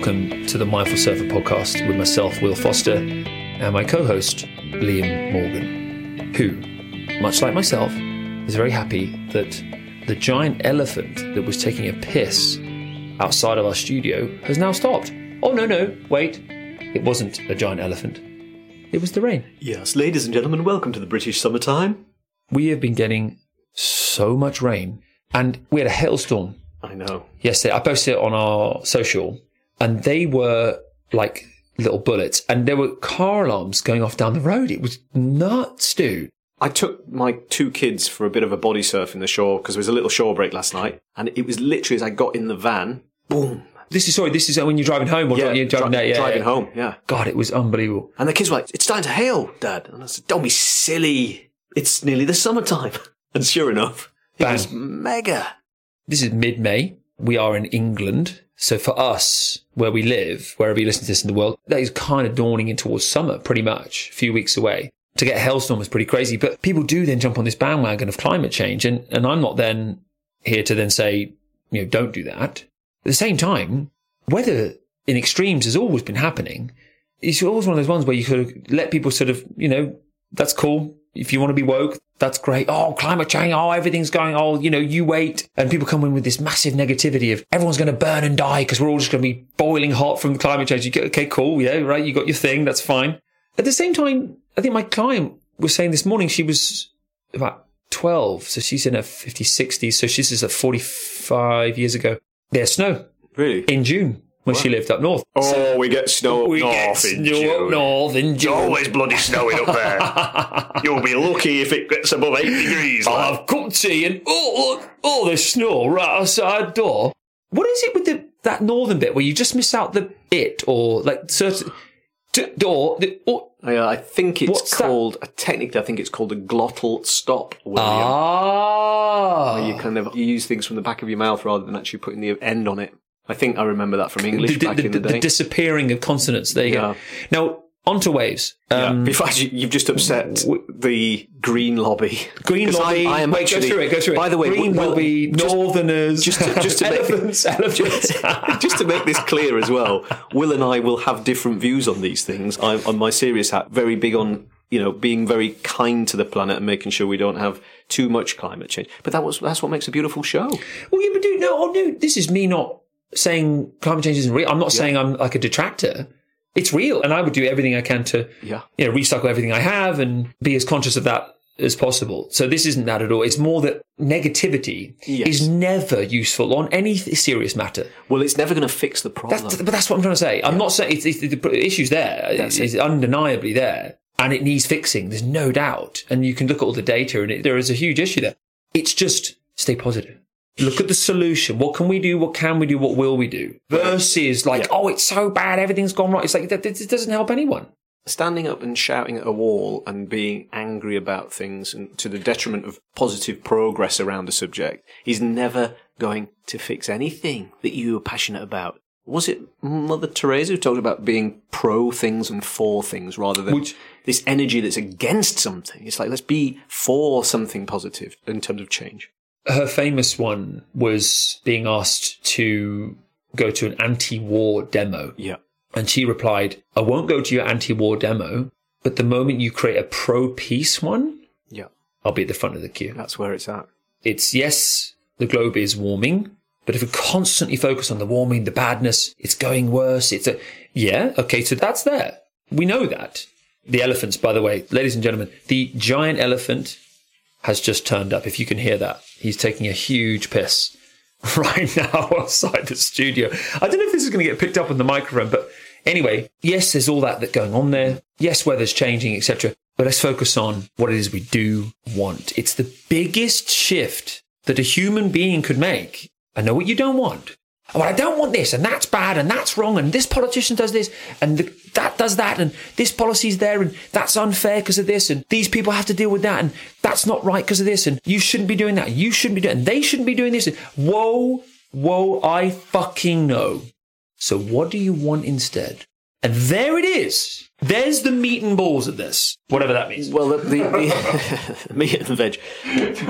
Welcome to the Mindful Surfer podcast with myself, Will Foster, and my co host, Liam Morgan, who, much like myself, is very happy that the giant elephant that was taking a piss outside of our studio has now stopped. Oh, no, no, wait. It wasn't a giant elephant, it was the rain. Yes, ladies and gentlemen, welcome to the British summertime. We have been getting so much rain, and we had a hailstorm I know. yesterday. I posted it on our social, and they were like little bullets, and there were car alarms going off down the road. It was nuts, dude. I took my two kids for a bit of a body surf in the shore because there was a little shore break last night, and it was literally as I got in the van, boom. This is sorry. This is when you're driving home or you're driving dri- there. Yeah, driving yeah. home. Yeah, God, it was unbelievable. and the kids were like, "It's starting to hail, Dad," and I said, "Don't be silly. It's nearly the summertime." And sure enough, it Bang. was mega. This is mid-May. We are in England, so for us, where we live, wherever you listen to this in the world, that is kind of dawning in towards summer, pretty much, a few weeks away. To get a hailstorm is pretty crazy, but people do then jump on this bandwagon of climate change, and and I'm not then here to then say, you know, don't do that. At the same time, weather in extremes has always been happening. It's always one of those ones where you sort of let people sort of, you know, that's cool. If you want to be woke, that's great. Oh, climate change. Oh, everything's going. Oh, you know, you wait. And people come in with this massive negativity of everyone's going to burn and die because we're all just going to be boiling hot from the climate change. You go, okay, cool. Yeah, right. You got your thing. That's fine. At the same time, I think my client was saying this morning she was about 12. So she's in her 50s, 60s. So she's just at 45 years ago. There's snow Really? in June when she lived up north. Oh, we get snow up we north get in snow up June. north in It's June. always bloody snowing up there. You'll be lucky if it gets above eight degrees. I'll lad. have cup of tea and oh look, oh there's snow right outside door. What is it with the that northern bit where you just miss out the it or like certain t- door the oh, Yeah, I think it's What's that? called. uh, Technically, I think it's called a glottal stop. William. ah You kind of you use things from the back of your mouth rather than actually putting the end on it. I think I remember that from English the, back the- in the the day. disappearing of consonants. There you Yeah. go. Now onto waves. Um, In fact, you- you've just upset the Green Lobby. Green lobby. I, I am Wait, actually, go through it. Go through it. By the way, green Will- lobby, just- northerners, just to- just to make- elephants, elephants. just to make this clear as well, Will and I will have different views on these things. I'm on my serious hat, very big on you know being very kind to the planet and making sure we don't have too much climate change. But that was that's what makes a beautiful show. Well, yeah, but dude, no, oh, no, this is me not saying climate change isn't real. I'm not saying I'm like a detractor. It's real, and I would do everything I can to, Yeah. you know, recycle everything I have and be as conscious of that as possible. So this isn't that at all. It's more that negativity Yes. is never useful on any serious matter. Well, it's never going to fix the problem. That's, but that's what I'm trying to say. I'm not saying it's, it's, the issue's there. It's, it's undeniably there, and it needs fixing. There's no doubt, and you can look at all the data, and it, there is a huge issue there. It's just stay positive. Look at the solution. What can we do? What can we do? What will we do? Versus like, oh, it's so bad. Everything's gone wrong. It's like that. It doesn't help anyone. standing up and shouting at a wall and being angry about things and to the detriment of positive progress around a subject is never going to fix anything that you are passionate about. Was it Mother Teresa who talked about being pro things and for things rather than Which- this energy that's against something? It's like, let's be for something positive in terms of change. Her famous one was being asked to go to an anti-war demo. Yeah. And she replied, I won't go to your anti war demo, but the moment you create a pro peace one, Yeah. I'll be at the front of the queue. That's where it's at. It's yes, the globe is warming, but if we constantly focus on the warming, the badness, it's going worse. It's a, yeah, okay, so that's there. We know that. The elephants, by the way, ladies and gentlemen, the giant elephant has just turned up. If you can hear that, he's taking a huge piss right now outside the studio. I don't know if this is going to get picked up on the microphone, but anyway, yes, there's all that that going on there. Yes, weather's changing, etc. But let's focus on what it is we do want. It's the biggest shift that a human being could make. I know what you don't want. Well, I don't want this, and that's bad, and that's wrong, and this politician does this, and the, that does that, and this policy's there, and that's unfair because of this, and these people have to deal with that, and that's not right because of this, and you shouldn't be doing that, you shouldn't be doing, and they shouldn't be doing this. Whoa, whoa, I fucking know. So what do you want instead? And there it is. There's the meat and balls of this, whatever that means. Well, the, the, the meat and veg.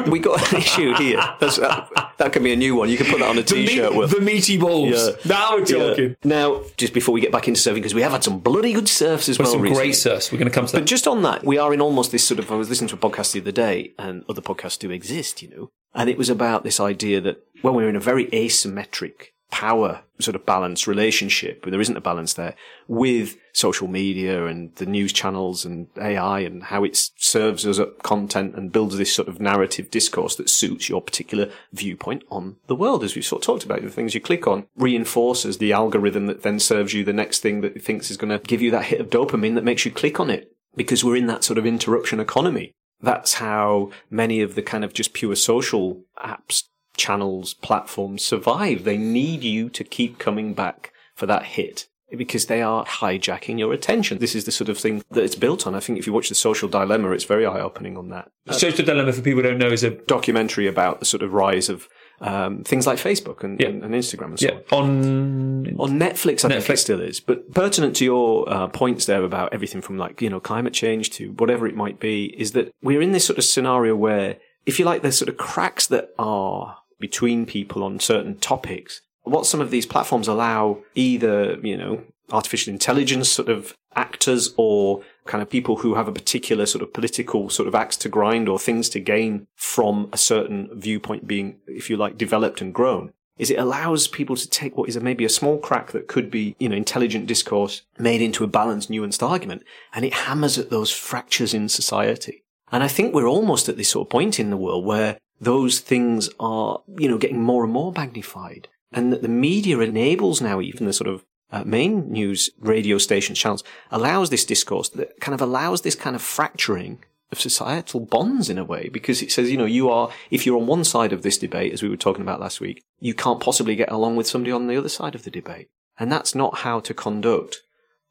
We got an issue here. That's, uh, that can be a new one. You can put that on a The, meat- t-shirt. The meaty balls. Yeah. Now we're Yeah. talking. Now, just before we get back into surfing, because we have had some bloody good surfs as well. Some recently. great surfs. We're going to come to that. But just on that, we are in almost this sort of. I was listening to a podcast the other day, and other podcasts do exist, you know, and it was about this idea that when we're in a very asymmetric power sort of balance relationship, but there isn't a balance there, with social media and the news channels and AI and how it serves us up content and builds this sort of narrative discourse that suits your particular viewpoint on the world, as we've sort of talked about. The things you click on reinforces the algorithm that then serves you the next thing that it thinks is going to give you that hit of dopamine that makes you click on it because we're in that sort of interruption economy. That's how many of the kind of just pure social apps, channels, platforms survive. They need you to keep coming back for that hit because they are hijacking your attention. This is the sort of thing that it's built on. I think if you watch The Social Dilemma, it's very eye opening on that. The Social Dilemma, for people who don't know, is a Documentary about the sort of rise of um, things like Facebook and, Yeah. and, and Instagram and so yeah on. on Netflix, I think Netflix. it still is. But pertinent to your uh, points there about everything from like, you know, climate change to whatever it might be, is that we're in this sort of scenario where, if you like, there's sort of cracks that are between people on certain topics. What some of these platforms allow either, you know, artificial intelligence sort of actors or kind of people who have a particular sort of political sort of axe to grind or things to gain from a certain viewpoint being, if you like, developed and grown is it allows people to take what is a, maybe a small crack that could be, you know, intelligent discourse made into a balanced, nuanced argument, and it hammers at those fractures in society. And I think we're almost at this sort of point in the world where those things are, you know, getting more and more magnified, and that the media enables now even the sort of uh, main news radio stations channels allows this discourse that kind of allows this kind of fracturing of societal bonds in a way because it says, you know, you are, if you're on one side of this debate, as we were talking about last week, you can't possibly get along with somebody on the other side of the debate. And that's not how to conduct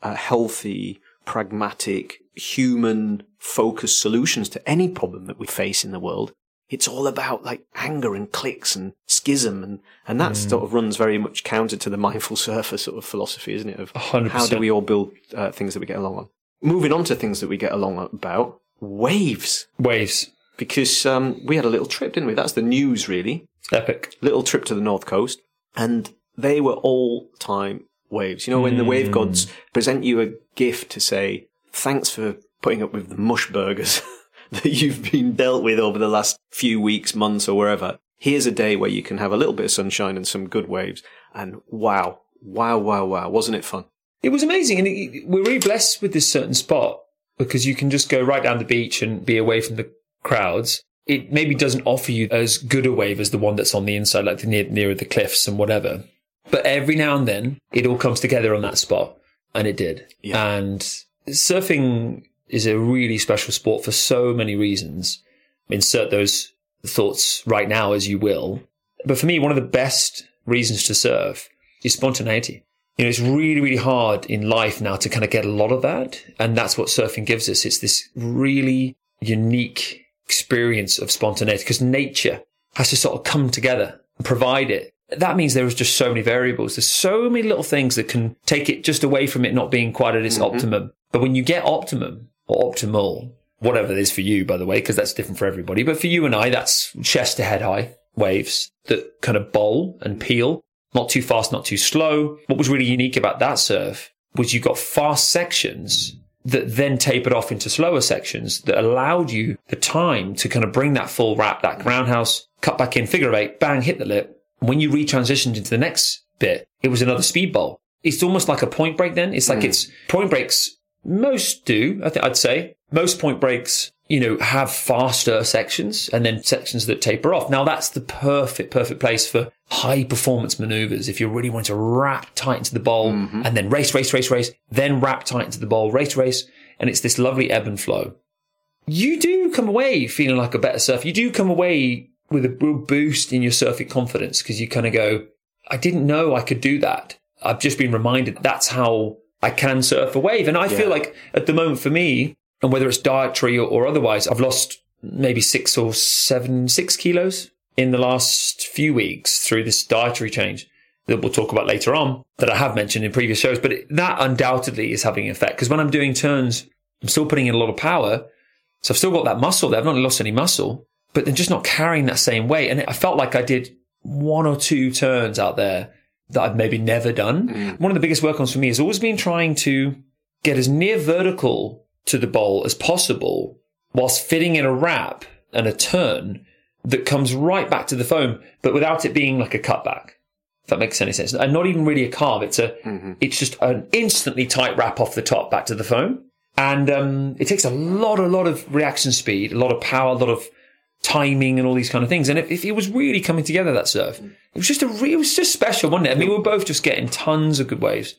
uh, healthy, pragmatic, human focused solutions to any problem that we face in the world. It's all about like anger and clicks and schism and, and that sort of runs very much counter to the mindful surfer sort of philosophy, isn't it? Of 100%. how do we all build uh, things that we get along on? Moving on to things that we get along about, waves waves. because um, we had a little trip, didn't we? That's the news, really. Epic. Little trip to the north coast, and they were all time waves. You know, when the wave gods present you a gift to say thanks for putting up with the mush burgers that you've been dealt with over the last few weeks, months, or wherever. Here's a day where you can have a little bit of sunshine and some good waves, and wow, wow, wow, wow! Wasn't it fun? It was amazing, and it, we're really blessed with this certain spot because you can just go right down the beach and be away from the crowds. It maybe doesn't offer you as good a wave as the one that's on the inside, like the near nearer the cliffs and whatever. But every now and then, it all comes together on that spot, and it did. Yeah. And surfing is a really special sport for so many reasons. Insert those thoughts right now as you will. But for me, one of the best reasons to surf is spontaneity. You know, it's really, really hard in life now to kind of get a lot of that. And that's what surfing gives us. It's this really unique experience of spontaneity because nature has to sort of come together and provide it. That means there is just so many variables. There's so many little things that can take it just away from it not being quite at its mm-hmm. optimum. But when you get optimum or optimal, whatever it is for you, by the way, because that's different for everybody. But for you and I, that's chest to head high waves that kind of bowl and peel, not too fast, not too slow. What was really unique about that surf was you got fast sections that then tapered off into slower sections that allowed you the time to kind of bring that full wrap, that roundhouse, cut back in, figure of eight, bang, hit the lip. When you retransitioned into the next bit, it was another speed bowl. It's almost like a point break then. It's like hmm. it's point breaks. Most do, I think I'd say. Most point breaks, you know, have faster sections and then sections that taper off. Now that's the perfect, perfect place for high performance maneuvers. If you're really wanting to wrap tight into the bowl mm-hmm. and then race, race, race, race, then wrap tight into the bowl, race, race. And it's this lovely ebb and flow. You do come away feeling like a better surfer. You do come away with a real boost in your surfing confidence because you kind of go, I didn't know I could do that. I've just been reminded that's how I can surf a wave. And I feel like at the moment for me, and whether it's dietary or, or otherwise, I've lost maybe six or seven, six kilos in the last few weeks through this dietary change. that we'll talk about later on that I have mentioned in previous shows, but it, that undoubtedly is having an effect because when I'm doing turns, I'm still putting in a lot of power. So I've still got that muscle there. I've not lost any muscle, but they're just not carrying that same weight. And I felt like I did one or two turns out there that I've maybe never done. Mm. One of the biggest work-ons for me has always been trying to get as near vertical to the bowl as possible whilst fitting in a wrap and a turn that comes right back to the foam, but without it being like a cutback. If that makes any sense. And not even really a carve. It's a, Mm-hmm. it's just an instantly tight wrap off the top back to the foam. And, um, it takes a lot, a lot of reaction speed, a lot of power, a lot of timing and all these kind of things. And if, if it was really coming together, that surf, it was just a real, it was just special, wasn't it? I mean, we were both just getting tons of good waves.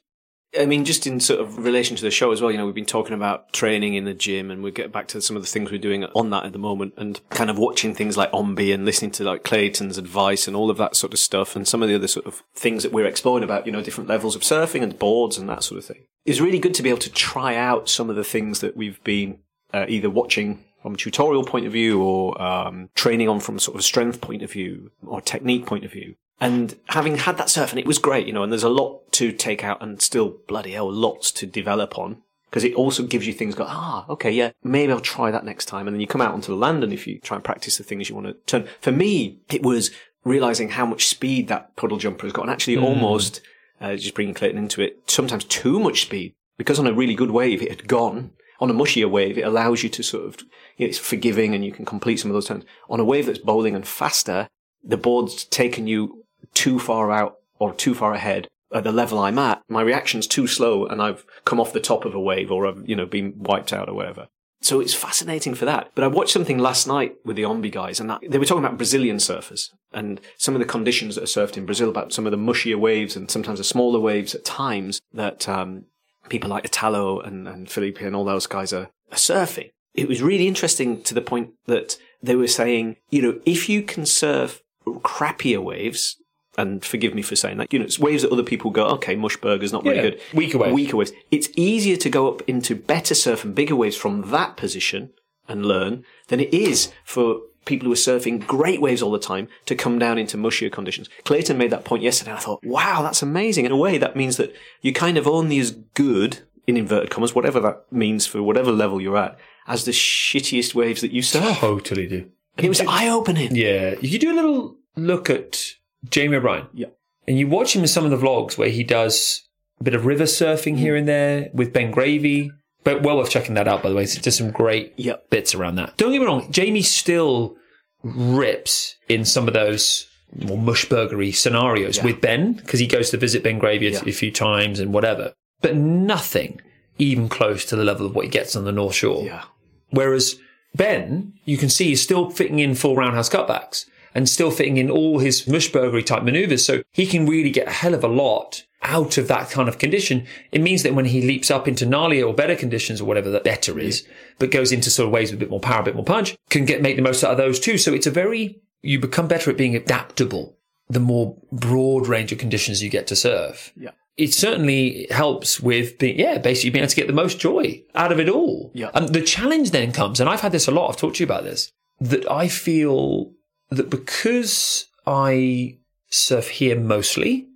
I mean, just in sort of relation to the show as well, you know, we've been talking about training in the gym and we'll get back to some of the things we're doing on that at the moment and kind of watching things like Ombe and listening to like Clayton's advice and all of that sort of stuff and some of the other sort of things that we're exploring about, you know, different levels of surfing and boards and that sort of thing. It's really good to be able to try out some of the things that we've been uh, either watching from a tutorial point of view or um, training on from sort of strength point of view or technique point of view. And having had that surf, and it was great, you know, and there's a lot to take out and still bloody hell, lots to develop on. Because it also gives you things go, ah, okay, yeah, maybe I'll try that next time. And then you come out onto the land and if you try and practice the things you want to turn. For me, it was realizing how much speed that puddle jumper has got and actually almost, uh, just bringing Clayton into it, sometimes too much speed. Because on a really good wave, it had gone. On a mushier wave, it allows you to sort of, you know, it's forgiving and you can complete some of those turns. On a wave that's bowling and faster, the board's taken you too far out or too far ahead at the level I'm at. My reaction's too slow and I've come off the top of a wave or I've, you know, been wiped out or whatever. So it's fascinating for that. But I watched something last night with the Ombe guys and that, they were talking about Brazilian surfers and some of the conditions that are surfed in Brazil about some of the mushier waves and sometimes the smaller waves at times that, um, people like Italo and, and Filipe and all those guys are, are surfing. It was really interesting to the point that they were saying, you know, if you can surf crappier waves, and forgive me for saying that, you know, it's waves that other people go, okay, Mushburger's not very Yeah, good. weaker waves. Weaker waves. It's easier to go up into better surf and bigger waves from that position and learn than it is for people who are surfing great waves all the time to come down into mushier conditions. Clayton made that point yesterday. And I thought, wow, that's amazing. In a way, that means that you're kind of only as good, in inverted commas, whatever that means for whatever level you're at, as the shittiest waves that you surf. Totally do. And it was eye opening. Yeah. You do a little look at Jamie O'Brien. Yeah. And you watch him in some of the vlogs where he does a bit of river surfing here and there with Ben Gravy. But well worth checking that out, by the way. There's some great Yep. bits around that. Don't get me wrong, Jamie still rips in some of those more mushburgery scenarios Yeah. with Ben because he goes to visit Ben Gravy a, Yeah. a few times and whatever. But nothing even close to the level of what he gets on the North Shore. Yeah. Whereas Ben, you can see, is still fitting in full roundhouse cutbacks and still fitting in all his mushburgery type maneuvers. So he can really get a hell of a lot out of that kind of condition. It means that when he leaps up into gnarlier or better conditions or whatever that better is, but goes into sort of ways with a bit more power, a bit more punch, can get make the most out of those too. So it's a very you become better at being adaptable the more broad range of conditions you get to serve. Yeah. It certainly helps with being, yeah, basically being able to get the most joy out of it all. Yeah. And the challenge then comes, and I've had this a lot, I've talked to you about this, that I feel that because I surf here mostly,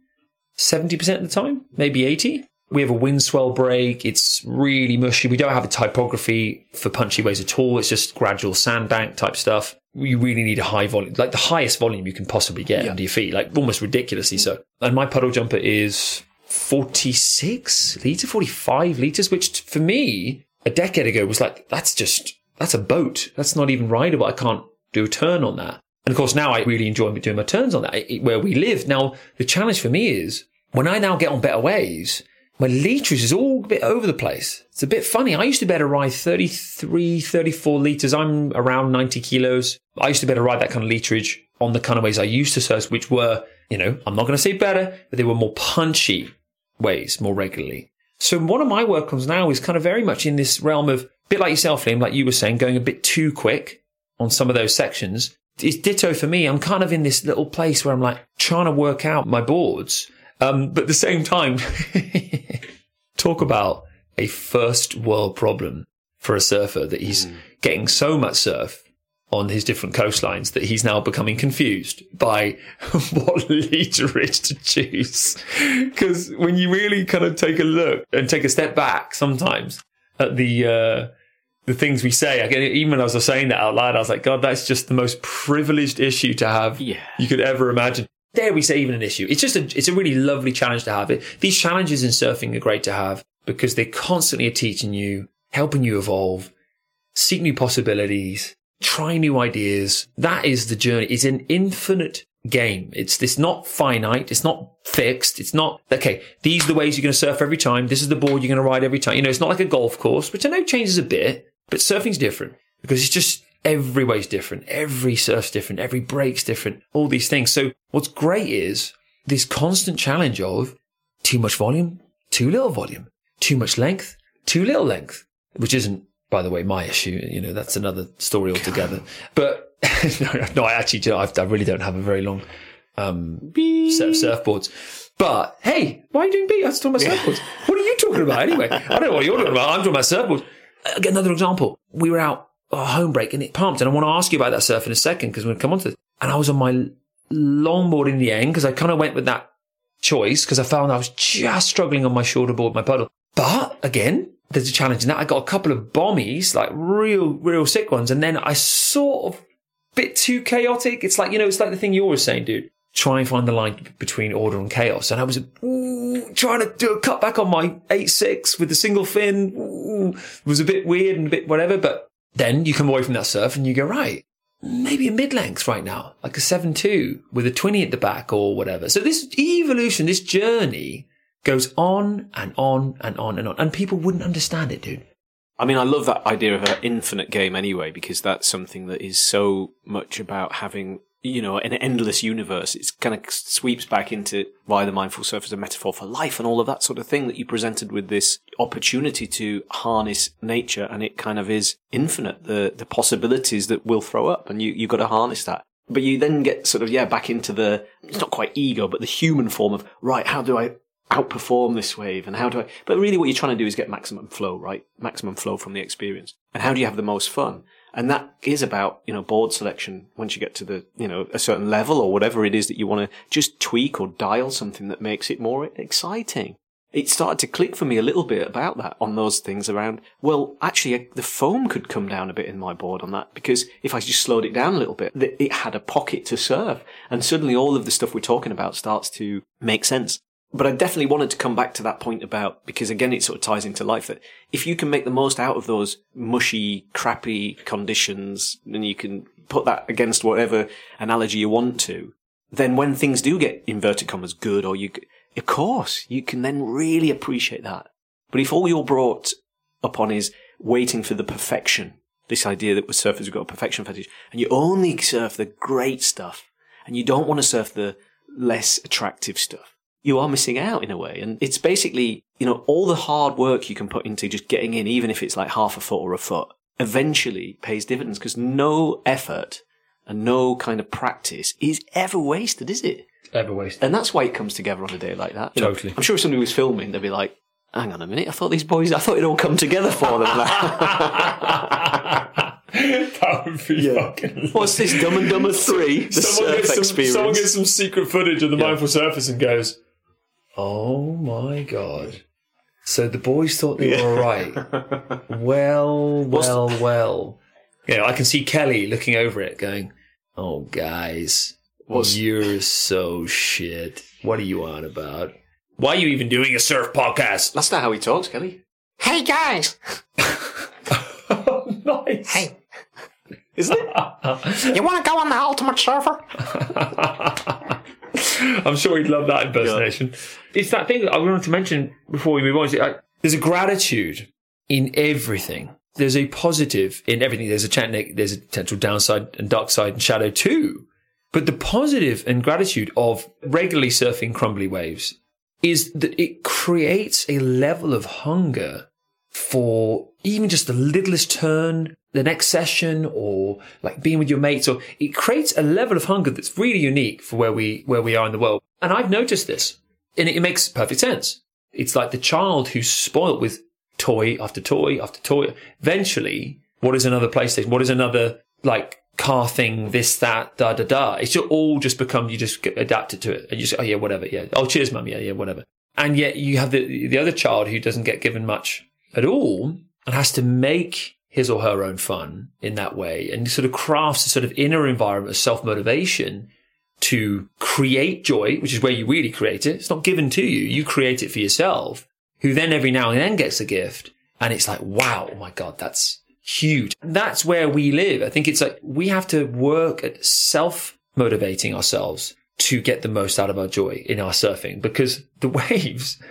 70% of the time, maybe 80, we have a wind swell break. It's really mushy. We don't have a typography for punchy waves at all. It's just gradual sandbank type stuff. You really need a high volume, like the highest volume you can possibly get Yeah. under your feet, like almost ridiculously so. And my puddle jumper is 46 litres, 45 litres, which for me, a decade ago was like, that's just, that's a boat. That's not even rideable. I can't do a turn on that. And of course, now I really enjoy doing my turns on that it- where we live. Now, the challenge for me is when I now get on better waves, my litres is all a bit over the place. It's a bit funny. I used to be able to ride 33, 34 litres. I'm around 90 kilos. I used to be able to ride that kind of literage on the kind of ways I used to surf, which were, you know, I'm not going to say better, but they were more punchy ways more regularly. So one of my work comes now is kind of very much in this realm of a bit like yourself, Liam, like you were saying, going a bit too quick on some of those sections. It's ditto for me. I'm kind of in this little place where I'm like trying to work out my boards. Um, but at the same time, talk about a first world problem for a surfer that he's getting so much surf on his different coastlines that he's now becoming confused by what literage to choose. Because when you really kind of take a look and take a step back sometimes at the, uh, the things we say, again, even as I was saying that out loud, I was like, God, that's just the most privileged issue to have Yeah. you could ever imagine. Dare we say even an issue? It's just a, it's a really lovely challenge to have. It. These challenges in surfing are great to have because they constantly are teaching you, helping you evolve, seek new possibilities, try new ideas. That is the journey. It's an infinite game. It's this not finite. It's not fixed. It's not, okay, these are the ways you're going to surf every time. This is the board you're going to ride every time. You know, it's not like a golf course, which I know changes a bit, but surfing's different because it's just every way's different. Every surf's different. Every break's different. All these things. So what's great is this constant challenge of too much volume, too little volume, too much length, too little length, which isn't, by the way, my issue. You know, that's another story altogether. But no, no, I actually, do. I I really don't have a very long um, set of surfboards. But hey, why are you doing beat? I was talking about surfboards. What are you talking about anyway? I don't know what you're talking about. I'm talking about surfboards. Uh, again, another example. We were out a home break and it pumped, and I want to ask you about that surf in a second because we're going to come on to this. And I was on my longboard in the end because I kind of went with that choice because I found I was just struggling on my shoulder board, my puddle. But again, there's a challenge in that. I got a couple of bombies, like real, real sick ones, and then I sort of bit too chaotic. It's like, you know, it's like the thing you always saying, dude. Try and find the line between order and chaos. And I was ooh, trying to do a cutback on my 8.6 with the single fin. Was a bit weird and a bit whatever. But then you come away from that surf and you go, right, maybe a mid length right now, like a 7.2 with a 20 at the back or whatever. So this evolution, this journey goes on and on and on and on. And people wouldn't understand it, dude. I mean, I love that idea of an infinite game anyway, because that's something that is so much about having, you know, an endless universe. It kind of sweeps back into why the mindful surf is a metaphor for life and all of that sort of thing that you presented with this opportunity to harness nature. And it kind of is infinite, the, the possibilities that will throw up and you, you've got to harness that. But you then get sort of, yeah, back into the, it's not quite ego, but the human form of, right, how do I outperform this wave and how do I, but really what you're trying to do is get maximum flow, right? Maximum flow from the experience. And how do you have the most fun? And that is about, you know, board selection once you get to the, you know, a certain level or whatever it is that you want to just tweak or dial something that makes it more exciting. It started to click for me a little bit about that on those things around, well, actually uh, the foam could come down a bit in my board on that because if I just slowed it down a little bit, it had a pocket to serve. And suddenly all of the stuff we're talking about starts to make sense but I definitely wanted to come back to that point about, because again, it sort of ties into life that if you can make the most out of those mushy, crappy conditions, and you can put that against whatever analogy you want to, then when things do get inverted commas good, or you, of course, you can then really appreciate that. But if all you're brought upon is waiting for the perfection, this idea that with surfers we've got a perfection fetish, and you only surf the great stuff, and you don't want to surf the less attractive stuff, you are missing out in a way. And it's basically, you know, all the hard work you can put into just getting in, even if it's like half a foot or a foot, eventually pays dividends because no effort and no kind of practice is ever wasted, is it? Ever wasted. And that's why it comes together on a day like that. You know, Totally. I'm sure if somebody was filming, they'd be like, hang on a minute, I thought these boys, I thought it'd all come together for them. that would be fucking. What's this Dumb and Dumber 3? The someone, surf gets some, experience. someone gets some secret footage of the mindful surface and goes, "Oh my god!" So the boys thought they were all right. Well, well, well. Yeah, I can see Kelly looking over it, going, "Oh, guys, What's- you're so shit. What are you on about? Why are you even doing a surf podcast?" That's not how he talks, Kelly. Hey guys! Oh, nice. Hey, Isn't it? you want to go on the Ultimate Surfer? I'm sure he'd love that impersonation. It's that thing that I wanted to mention before we move on. is I- uh, There's a gratitude in everything. There's a positive in everything. There's a chan- there's a potential downside and dark side and shadow too. But the positive and gratitude of regularly surfing crumbly waves is that it creates a level of hunger for even just the littlest turn, the next session, or like being with your mates, or it creates a level of hunger that's really unique for where we where we are in the world. And I've noticed this, and it makes perfect sense. It's like the child who's spoilt with toy after toy after toy. Eventually, what is another PlayStation? What is another like car thing, this, that, da, da, da. It's all just become, you just get adapted to it. And you say oh yeah, whatever. Yeah. Oh, cheers, mum. Yeah, yeah, whatever. And yet you have the, the other child who doesn't get given much at all and has to make his or her own fun in that way and sort of crafts a sort of inner environment of self motivation to create joy, which is where you really create it. It's not given to you. You create it for yourself, who then every now and then gets a gift. And it's like, wow, oh my God, that's huge. That's where we live. I think it's like we have to work at self motivating ourselves to get the most out of our joy in our surfing because the waves,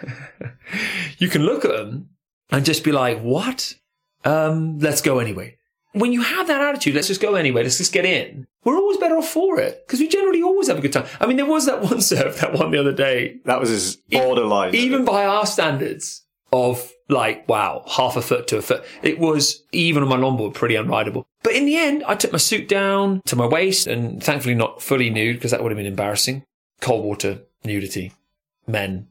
you can look at them and just be like, what? Um, let's go anyway. When you have that attitude, let's just go anyway, let's just get in. We're always better off for it because we generally always have a good time. I mean, there was that one surf, that one the other day, That was his borderline. even by our standards of like, wow, half a foot to a foot. It was even on my longboard pretty unrideable. But in the end, I took my suit down to my waist and thankfully not fully nude because that would have been embarrassing. Cold water nudity, men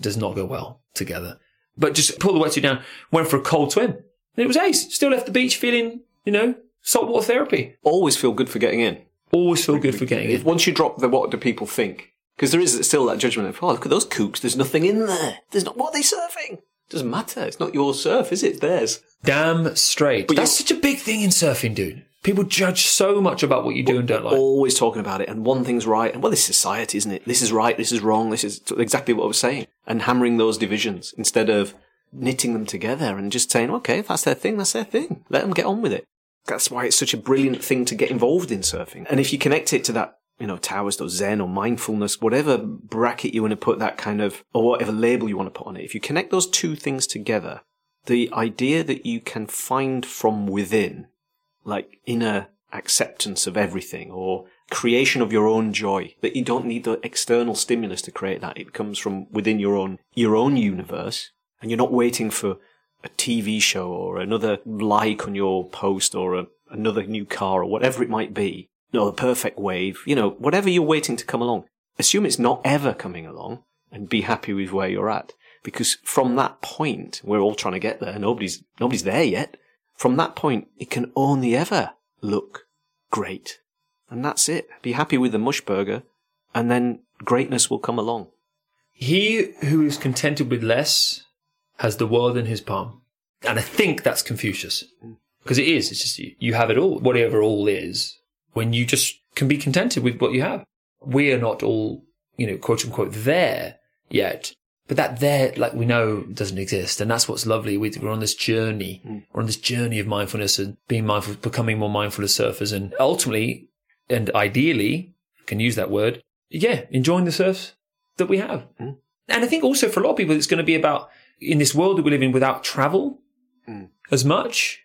does not go well together. But just pull the wetsuit down, went for a cold swim. And it was ace. Still left the beach feeling, you know, saltwater therapy. Always feel good for getting in. Always feel good for getting it. once you drop the what do people think? Because there is still that judgment of, oh, look at those kooks. There's nothing in there. There's not. What are they surfing? Doesn't matter. It's not your surf, is it? It's theirs. Damn straight. But That's such a big thing in surfing, dude. People judge so much about what you do and don't like. Always talking about it, and one thing's right, and well, this is society, isn't it? This is right. This is wrong. This is exactly what I was saying, and hammering those divisions instead of knitting them together and just saying, okay, if that's their thing, that's their thing. Let them get on with it. That's why it's such a brilliant thing to get involved in surfing. And if you connect it to that, you know, Taoist or Zen or mindfulness, whatever bracket you want to put that kind of, or whatever label you want to put on it, if you connect those two things together, the idea that you can find from within, like inner acceptance of everything or creation of your own joy, that you don't need the external stimulus to create that. It comes from within your own, your own universe and you're not waiting for a TV show or another like on your post or a, another new car or whatever it might be. No, the perfect wave, you know, whatever you're waiting to come along. Assume it's not ever coming along and be happy with where you're at. Because from that point, we're all trying to get there. Nobody's, nobody's there yet. From that point, it can only ever look great. And that's it. Be happy with the mush burger and then greatness will come along. He who is contented with less has the world in his palm. And I think that's Confucius. Hmm. Because it is. It's just you, have it all, whatever all is, when you just can be contented with what you have. We are not all, you know, quote unquote there yet. But that there, like we know, doesn't exist. And that's what's lovely. We- We're on this journey. Hmm. We're on this journey of mindfulness and being mindful, becoming more mindful as surfers. And ultimately, and ideally, I can use that word, yeah, enjoying the surfs that we have. Hmm. And I think also for a lot of people, it's going to be about in this world that we live in without travel mm. as much.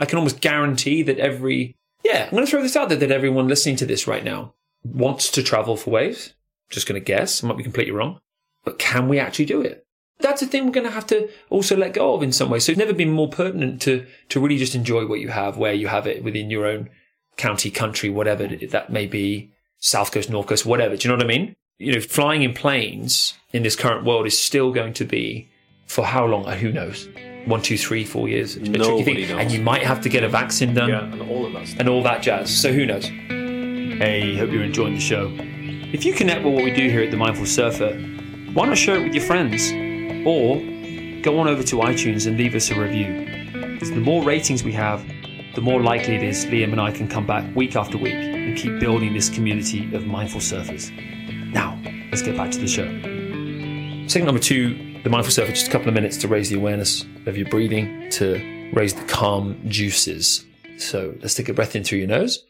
I can almost guarantee that every, yeah, I'm going to throw this out there that everyone listening to this right now wants to travel for waves. Just going to guess. I might be completely wrong. But can we actually do it? That's a thing we're going to have to also let go of in some way. So it's never been more pertinent to, to really just enjoy what you have, where you have it within your own county, country, whatever that may be, South Coast, North Coast, whatever. Do you know what I mean? You know, flying in planes in this current world is still going to be for how long? Uh, Who knows? One, two, three, four years. It's a tricky Nobody thing. knows. And you might have to get a vaccine done Yeah, and all of that stuff. and all that jazz. So who knows? Hey, hope you're enjoying the show. If you connect with what we do here at the Mindful Surfer, why not share it with your friends? Or go on over to iTunes and leave us a review. Because the more ratings we have, the more likely it is Liam and I can come back week after week and keep building this community of mindful surfers. Now, let's get back to the show. Segment number two, the mindful surfer, just a couple of minutes to raise the awareness of your breathing, to raise the calm juices. So let's take a breath in through your nose.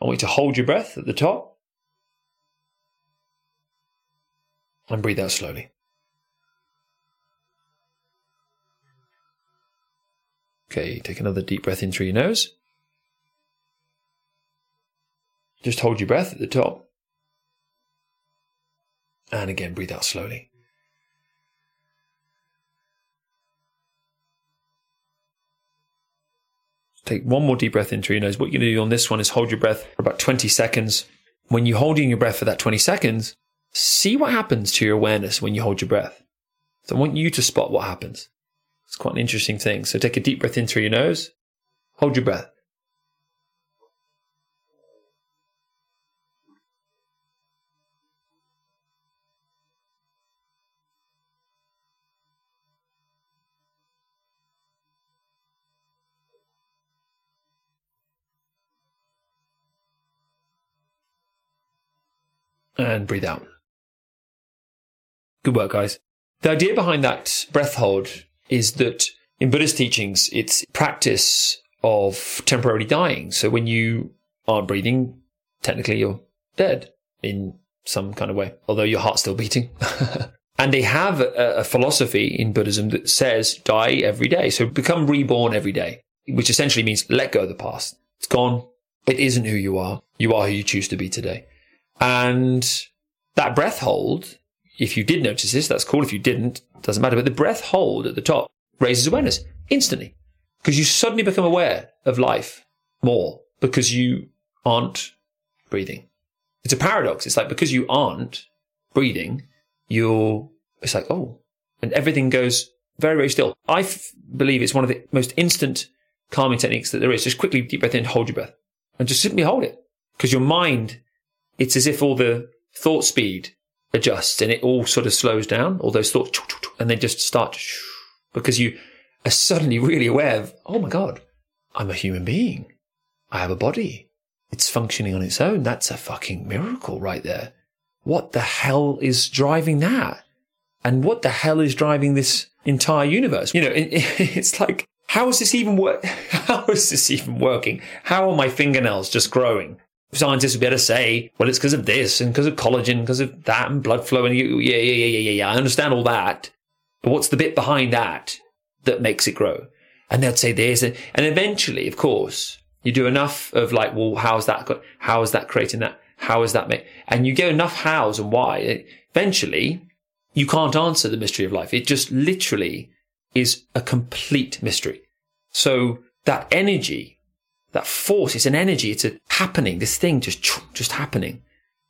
I want you to hold your breath at the top and breathe out slowly. Okay, take another deep breath in through your nose. Just hold your breath at the top. And again, breathe out slowly. Take one more deep breath in through your nose. What you're going to do on this one is hold your breath for about 20 seconds. When you're holding your breath for that 20 seconds, see what happens to your awareness when you hold your breath. So I want you to spot what happens. It's quite an interesting thing. So take a deep breath in through your nose, hold your breath. And breathe out. Good work, guys. The idea behind that breath hold is that in Buddhist teachings, it's practice of temporarily dying. So when you aren't breathing, technically you're dead in some kind of way, although your heart's still beating. and they have a, a, philosophy in Buddhism that says die every day. So become reborn every day, which essentially means let go of the past. It's gone. It isn't who you are. You are who you choose to be today. And that breath hold, if you did notice this, that's cool. If you didn't, doesn't matter. But the breath hold at the top raises awareness instantly because you suddenly become aware of life more because you aren't breathing. It's a paradox. It's like because you aren't breathing, you're, it's like, oh, and everything goes very, very still. I f- believe it's one of the most instant calming techniques that there is. Just quickly deep breath in, hold your breath and just simply hold it because your mind, it's as if all the thought speed adjusts and it all sort of slows down, all those thoughts, and they just start because you are suddenly really aware of, oh my God, I'm a human being. I have a body. It's functioning on its own. That's a fucking miracle right there. What the hell is driving that? And what the hell is driving this entire universe? You know, it, it's like, how is this even work? How is this even working? How are my fingernails just growing? Scientists would be able to say, well, it's because of this and because of collagen, because of that and blood flow. And you, yeah, yeah, yeah, yeah, yeah. I understand all that. But what's the bit behind that that makes it grow? And they'd say this. And, and eventually, of course, you do enough of like, well, how's that got, how is that creating that? How is that make? And you get enough hows and why. Eventually, you can't answer the mystery of life. It just literally is a complete mystery. So that energy, that force, it's an energy. It's a happening. This thing just, just happening.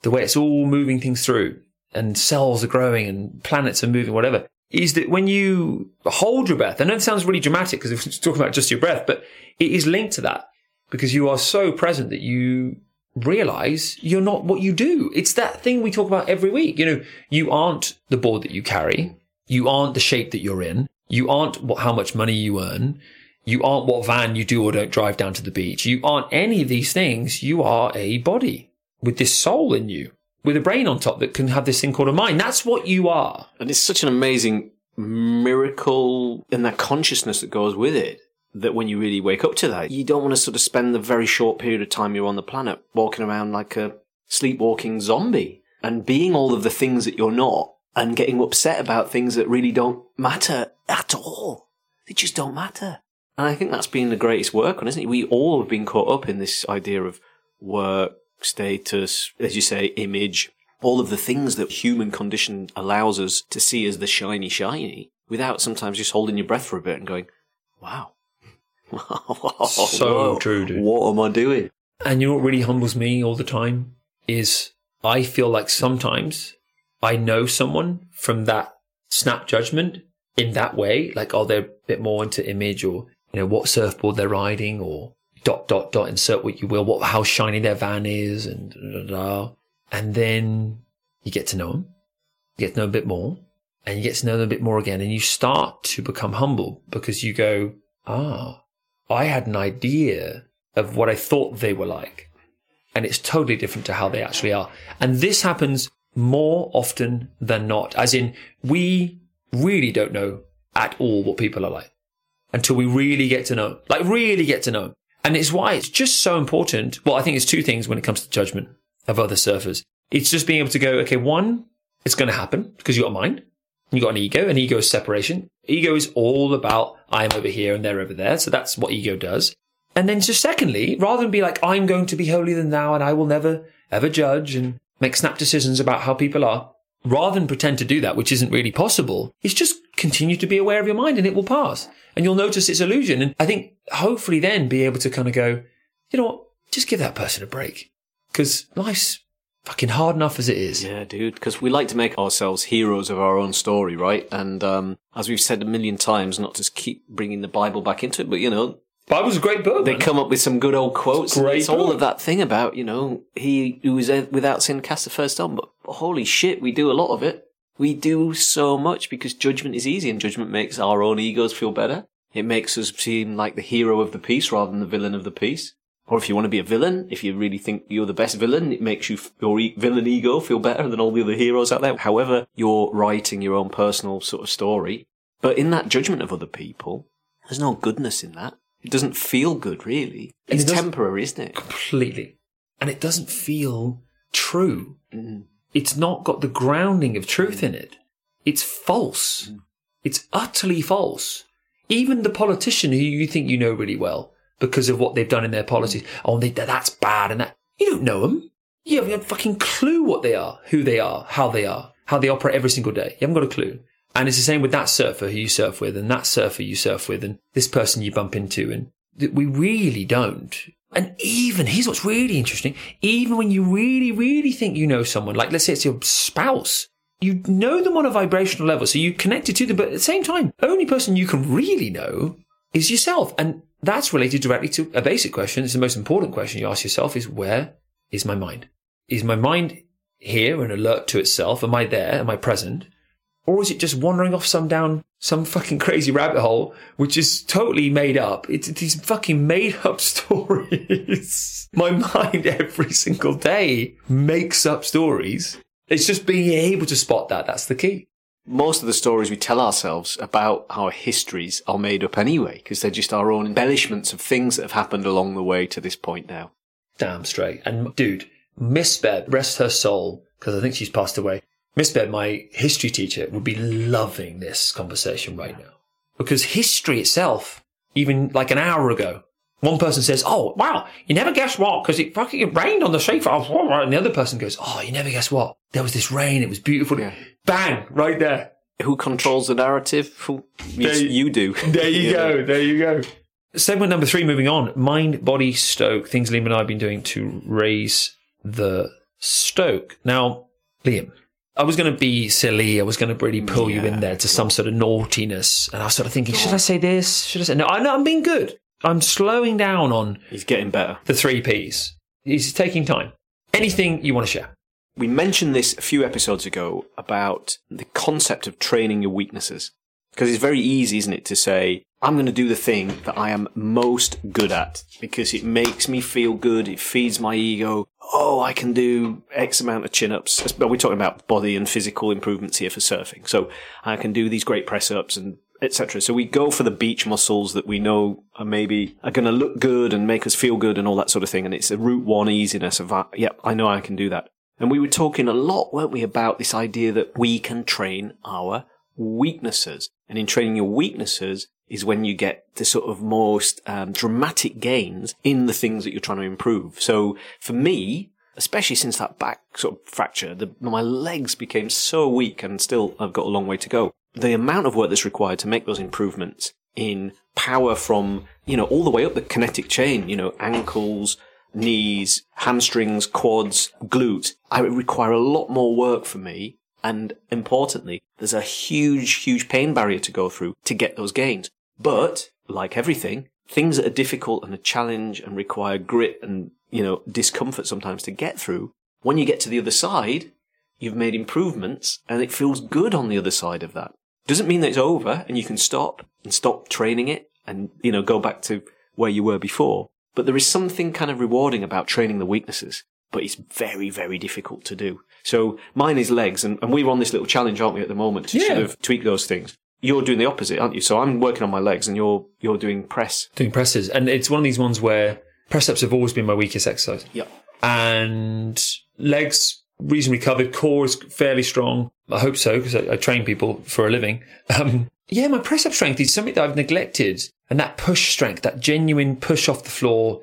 The way it's all moving things through and cells are growing and planets are moving, whatever is that when you hold your breath, I know it sounds really dramatic because we're talking about just your breath, but it is linked to that because you are so present that you realize you're not what you do. It's that thing we talk about every week. You know, you aren't the board that you carry. You aren't the shape that you're in. You aren't what, how much money you earn. You aren't what van you do or don't drive down to the beach. You aren't any of these things. You are a body with this soul in you with a brain on top that can have this thing called a mind. That's what you are. And it's such an amazing miracle in that consciousness that goes with it that when you really wake up to that, you don't want to sort of spend the very short period of time you're on the planet walking around like a sleepwalking zombie and being all of the things that you're not and getting upset about things that really don't matter at all. They just don't matter. And I think that's been the greatest work on, isn't it? We all have been caught up in this idea of work, status, as you say, image, all of the things that human condition allows us to see as the shiny, shiny, without sometimes just holding your breath for a bit and going, wow. so Whoa, true, dude. What am I doing? And you know what really humbles me all the time is I feel like sometimes I know someone from that snap judgment in that way, like, oh, they're a bit more into image or, you know, what surfboard they're riding or dot, dot, dot, insert what you will, what, how shiny their van is and da, da, da. And then you get to know them, you get to know a bit more and you get to know them a bit more again and you start to become humble because you go, ah, I had an idea of what I thought they were like. And it's totally different to how they actually are. And this happens more often than not, as in we really don't know at all what people are like until we really get to know, like really get to know. And it's why it's just so important. Well, I think it's two things when it comes to judgment of other surfers. It's just being able to go, okay, one, it's going to happen because you got a mind. You got an ego and ego is separation. Ego is all about I'm over here and they're over there. So that's what ego does. And then just secondly, rather than be like, I'm going to be holier than thou and I will never ever judge and make snap decisions about how people are, rather than pretend to do that, which isn't really possible, is just continue to be aware of your mind and it will pass. And you'll notice its illusion. And I think hopefully then be able to kind of go, you know what? Just give that person a break. Because life's fucking hard enough as it is. Yeah, dude. Because we like to make ourselves heroes of our own story, right? And um, as we've said a million times, not to keep bringing the Bible back into it, but you know, Bible's a great book. They man. come up with some good old quotes. Great it's all of that thing about, you know, he who was without sin cast the first stone. But holy shit, we do a lot of it. We do so much because judgment is easy and judgment makes our own egos feel better. It makes us seem like the hero of the piece rather than the villain of the piece. Or if you want to be a villain, if you really think you're the best villain, it makes you, your e- villain ego feel better than all the other heroes out there. However, you're writing your own personal sort of story. But in that judgment of other people, there's no goodness in that. It doesn't feel good, really. It's it temporary, isn't it? completely. And it doesn't feel true. Mm. It's not got the grounding of truth in it. It's false. Mm. It's utterly false. Even the politician who you think you know really well because of what they've done in their policies. Mm. Oh, they, that's bad and that. You don't know them. You haven't got a fucking clue what they are, who they are, how they are, how they operate every single day. You haven't got a clue. And it's the same with that surfer who you surf with and that surfer you surf with and this person you bump into. And we really don't. And even, here's what's really interesting. Even when you really, really think you know someone, like let's say it's your spouse, you know them on a vibrational level. So you connected to them, but at the same time, only person you can really know is yourself. And that's related directly to a basic question. It's the most important question you ask yourself is where is my mind? Is my mind here and alert to itself? Am I there? Am I present? Or is it just wandering off some down some fucking crazy rabbit hole, which is totally made up? It's these fucking made up stories. My mind every single day makes up stories. It's just being able to spot that. That's the key. Most of the stories we tell ourselves about our histories are made up anyway, because they're just our own embellishments of things that have happened along the way to this point now. Damn straight. And dude, Miss Beb, rest her soul, because I think she's passed away. Miss Beb, my history teacher, would be loving this conversation right now. Because history itself, even like an hour ago, one person says, Oh, wow, you never guess what? Because it fucking it rained on the sea. And the other person goes, Oh, you never guess what? There was this rain. It was beautiful. Yeah. Bang, right there. Who controls the narrative? Who, you, you do. There you Yeah. go. There you go. Segment number three, moving on. Mind, body, stoke. Things Liam and I have been doing to raise the stoke. Now, Liam, I was going to be silly. I was going to really pull you in there to some sort of naughtiness. And I was sort of thinking, should I say this? Should I say no? I know I'm being good. I'm slowing down on He's getting better. the three P's. He's taking time. Anything you want to share? We mentioned this a few episodes ago about the concept of training your weaknesses. Because it's very easy, isn't it, to say, I'm going to do the thing that I am most good at because it makes me feel good. It feeds my ego. Oh, I can do X amount of chin ups. But we're talking about body and physical improvements here for surfing. So I can do these great press ups and etc. So we go for the beach muscles that we know are maybe are going to look good and make us feel good and all that sort of thing. And it's a route one easiness of, that. yep, I know I can do that. And we were talking a lot, weren't we, about this idea that we can train our weaknesses. And in training your weaknesses is when you get the sort of most um, dramatic gains in the things that you're trying to improve. So for me, especially since that back sort of fracture, the, my legs became so weak and still I've got a long way to go. The amount of work that's required to make those improvements in power from, you know, all the way up the kinetic chain, you know, ankles, knees, hamstrings, quads, glutes. I require a lot more work for me. And importantly, there's a huge, huge pain barrier to go through to get those gains. But like everything, things that are difficult and a challenge and require grit and, you know, discomfort sometimes to get through. When you get to the other side, you've made improvements and it feels good on the other side of that. Doesn't mean that it's over and you can stop and stop training it and, you know, go back to where you were before. But there is something kind of rewarding about training the weaknesses, but it's very, very difficult to do. So mine is legs and, and we're on this little challenge, aren't we, at the moment to Yeah. sort of tweak those things. You're doing the opposite, aren't you? So I'm working on my legs and you're, you're doing press. Doing presses. And it's one of these ones where press ups have always been my weakest exercise. Yep. and legs reasonably covered. Core is fairly strong. I hope so because I, I train people for a living. Um, yeah, my press up strength is something that I've neglected, and that push strength, that genuine push off the floor,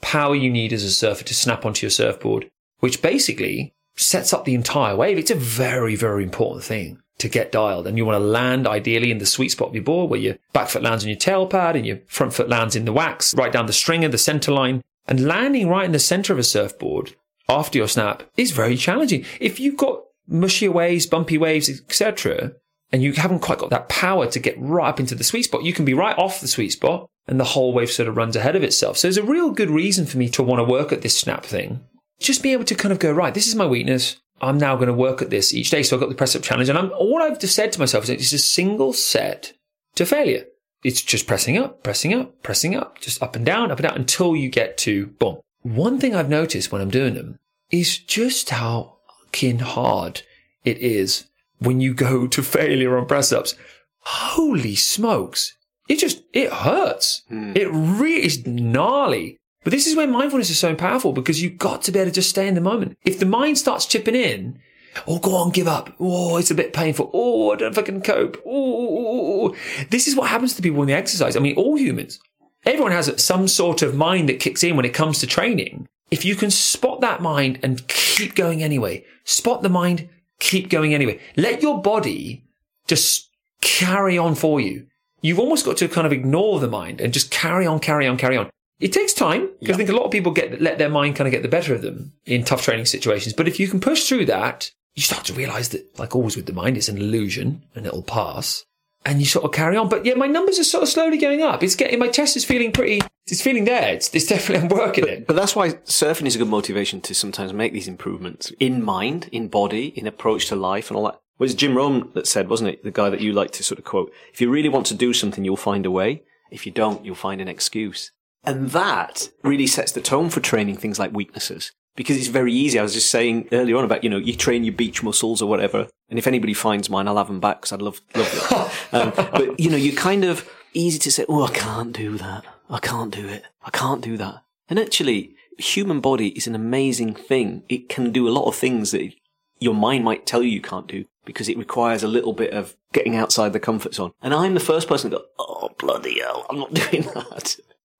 power you need as a surfer to snap onto your surfboard, which basically sets up the entire wave. It's a very, very important thing to get dialed. And you want to land ideally in the sweet spot of your board where your back foot lands on your tail pad and your front foot lands in the wax, right down the stringer, the center line. And landing right in the center of a surfboard after your snap is very challenging. If you've got mushier waves, bumpy waves, etc., and you haven't quite got that power to get right up into the sweet spot, you can be right off the sweet spot and the whole wave sort of runs ahead of itself. So there's a real good reason for me to want to work at this snap thing. Just be able to kind of go, right, this is my weakness. I'm now going to work at this each day. So I've got the press up challenge and I'm, all I've just said to myself is it's a single set to failure. it's just pressing up, pressing up, pressing up, just up and down, up and down until you get to boom. One thing I've noticed when I'm doing them is just how fucking hard it is when you go to failure on press ups. Holy smokes. It just, it hurts. Hmm. It really is gnarly. But this is where mindfulness is so powerful because you've got to be able to just stay in the moment. If the mind starts chipping in, oh, go on, give up. Oh, it's a bit painful. Oh, I don't fucking cope. Oh, oh, oh, oh this is what happens to people when they exercise. I mean, all humans, everyone has some sort of mind that kicks in when it comes to training. If you can spot that mind and keep going anyway, spot the mind, keep going anyway. Let your body just carry on for you. You've almost got to kind of ignore the mind and just carry on, carry on, carry on. It takes time because I think a lot of people get let their mind kind of get the better of them in tough training situations. But if you can push through that, you start to realize that, like always with the mind, it's an illusion and it'll pass. And you sort of carry on. But yeah, my numbers are sort of slowly going up. It's getting my chest is feeling pretty. It's feeling there. It's, it's definitely I'm working it. But that's why surfing is a good motivation to sometimes make these improvements in mind, in body, in approach to life, and all that. Well, it's Jim Rohn that said, wasn't it? The guy that you like to sort of quote. If you really want to do something, you'll find a way. If you don't, you'll find an excuse. And that really sets the tone for training things like weaknesses. Because it's very easy. I was just saying earlier on about, you know, you train your beach muscles or whatever. And if anybody finds mine, I'll have them back because I'd love, love them. um, but, you know, you kind of easy to say, oh, I can't do that. I can't do it. I can't do that. And actually, human body is an amazing thing. It can do a lot of things that your mind might tell you you can't do because it requires a little bit of getting outside the comfort zone. And I'm the first person to go, oh, bloody hell, I'm not doing that.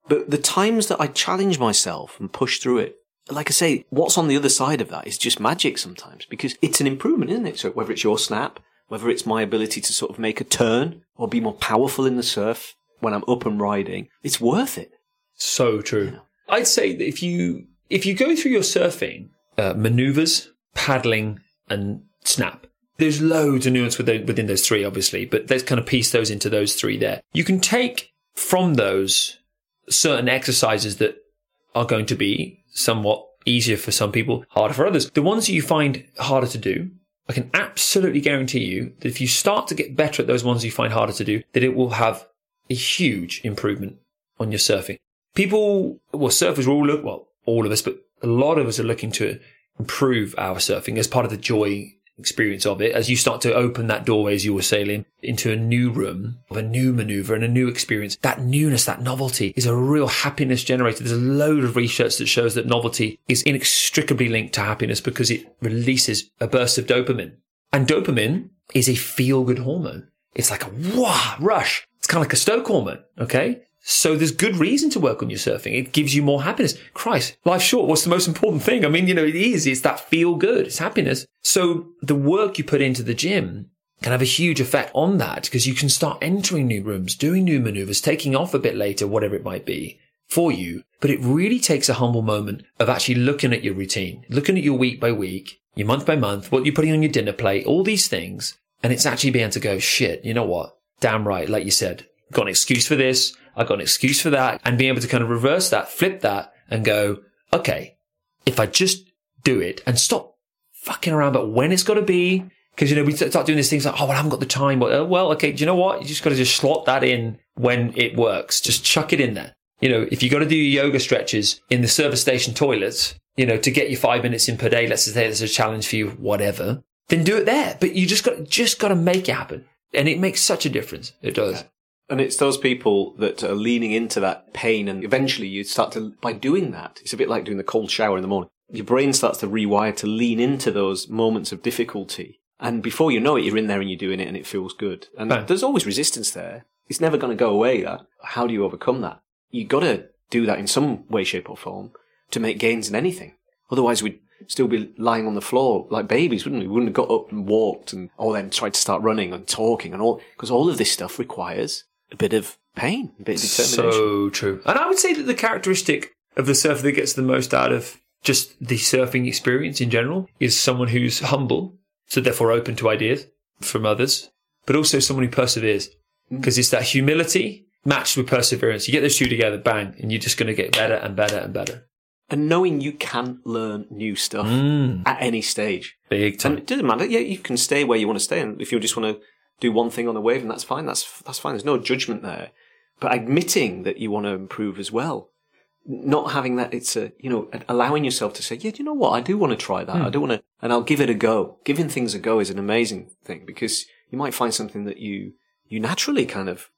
But the times that I challenge myself and push through it, like I say, what's on the other side of that is just magic sometimes because it's an improvement, isn't it? So whether it's your snap, whether it's my ability to sort of make a turn or be more powerful in the surf when I'm up and riding, it's worth it. So true. I'd say that if you if you go through your surfing uh, maneuvers, paddling, and snap, there's loads of nuance within, within those three, obviously, but let's kind of piece those into those three there. You can take from those certain exercises that are going to be somewhat easier for some people, harder for others. The ones that you find harder to do, I can absolutely guarantee you that if you start to get better at those ones you find harder to do, that it will have a huge improvement on your surfing. People, well, surfers will all look, well, all of us, but a lot of us are looking to improve our surfing as part of the joy experience of it. As you start to open that doorway as you were sailing into a new room of a new maneuver and a new experience, that newness, that novelty is a real happiness generator. There's a load of research that shows that novelty is inextricably linked to happiness because it releases a burst of dopamine. And dopamine is a feel good hormone. It's like a wah rush. It's kind of like a stoke hormone. Okay. So there's good reason to work on your surfing. It gives you more happiness. Christ, life's short. What's the most important thing? I mean, you know, it is. It's that feel good. It's happiness. So the work you put into the gym can have a huge effect on that because you can start entering new rooms, doing new maneuvers, taking off a bit later, whatever it might be for you. But it really takes a humble moment of actually looking at your routine, looking at your week by week, your month by month, what you're putting on your dinner plate, all these things. And it's actually being to go, shit, you know what? Damn right. Like you said, got an excuse for this. I got an excuse for that and being able to kind of reverse that, flip that and go, okay, if I just do it and stop fucking around about when it's got to be, because, you know, we start doing these things like, oh, well, I haven't got the time. Well, uh, well, okay, do you know what? You just got to just slot that in when it works. Just chuck it in there. You know, if you got to do your yoga stretches in the service station toilets, you know, to get your five minutes in per day, let's say there's a challenge for you, whatever, then do it there. But you just got, just got to make it happen. And it makes such a difference. It does. And it's those people that are leaning into that pain and eventually you start to, by doing that, it's a bit like doing the cold shower in the morning. Your brain starts to rewire to lean into those moments of difficulty. And before you know it, you're in there and you're doing it and it feels good. And there's always resistance there. It's never going to go away. That. How do you overcome that? You got to do that in some way, shape or form to make gains in anything. Otherwise we'd still be lying on the floor like babies, wouldn't we? We wouldn't have got up and walked and all then tried to start running and talking and all, because all of this stuff requires a bit of pain, a bit of determination. So true. And I would say that the characteristic of the surfer that gets the most out of just the surfing experience in general is someone who's humble, so therefore open to ideas from others, but also someone who perseveres. Because it's that humility matched with perseverance. You get those two together, bang, and you're just going to get better and better and better. and knowing you can learn new stuff Mm. at any stage. Big And time. it doesn't matter. Yeah, you can stay where you want to stay, and if you just want to do one thing on the wave, and that's fine. That's that's fine. There's no judgment there. but admitting that you want to improve as well. Not having that, it's a, you know, allowing yourself to say, yeah, do you know what? I do want to try that. Hmm. I do want to, and I'll give it a go. Giving things a go is an amazing thing because you might find something that you, you naturally kind of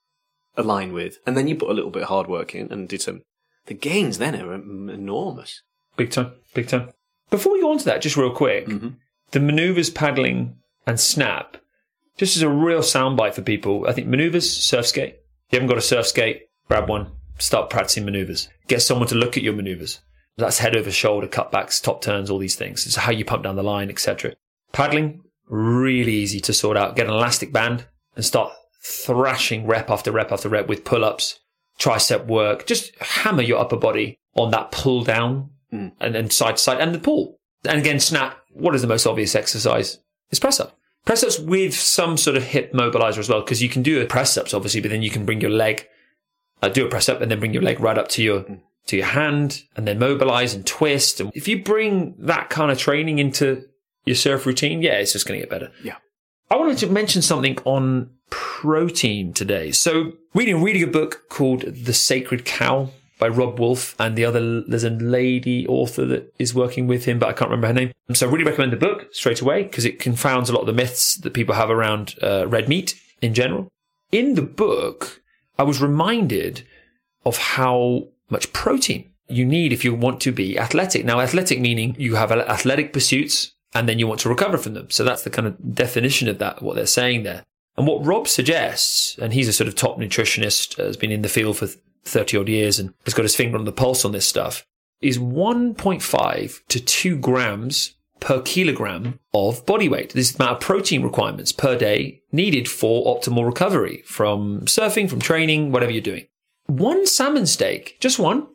align with. And then you put a little bit of hard work in and determine. The gains then are enormous. Big time, big time. Before we go on to that, just real quick, mm-hmm. the maneuvers, paddling, and snap, just as a real soundbite for people. I think maneuvers, surf skate. If you haven't got a surf skate, grab one, start practicing maneuvers. Get someone to look at your maneuvers. That's head over shoulder, cutbacks, top turns, all these things. It's how you pump down the line, etc. Paddling, really easy to sort out. Get an elastic band and start thrashing rep after rep after rep with pull ups, tricep work. Just hammer your upper body on that pull down hmm. and then side to side and the pull. And again, snap. What is the most obvious exercise? It's press up. Press ups with some sort of hip mobilizer as well, because you can do a press ups obviously, but then you can bring your leg, uh, do a press up and then bring your leg right up to your, to your hand and then mobilize and twist. And if you bring that kind of training into your surf routine, yeah, it's just going to get better. Yeah. I wanted to mention something on protein today. So, reading a really good book called The Sacred Cow by Robb Wolf, and the other, there's a lady author that is working with him, but I can't remember her name. So, I really recommend the book straight away because it confounds a lot of the myths that people have around uh, red meat in general. In the book, I was reminded of how much protein you need if you want to be athletic. Now, athletic meaning you have athletic pursuits and then you want to recover from them. So that's the kind of definition of that, what they're saying there. And what Robb suggests, and he's a sort of top nutritionist, has been in the field for 30 odd years and has got his finger on the pulse on this stuff, is 1.5 to 2 grams per kilogram of body weight. This is amount of protein requirements per day needed for optimal recovery from surfing, from training, whatever you're doing. One salmon steak, just one,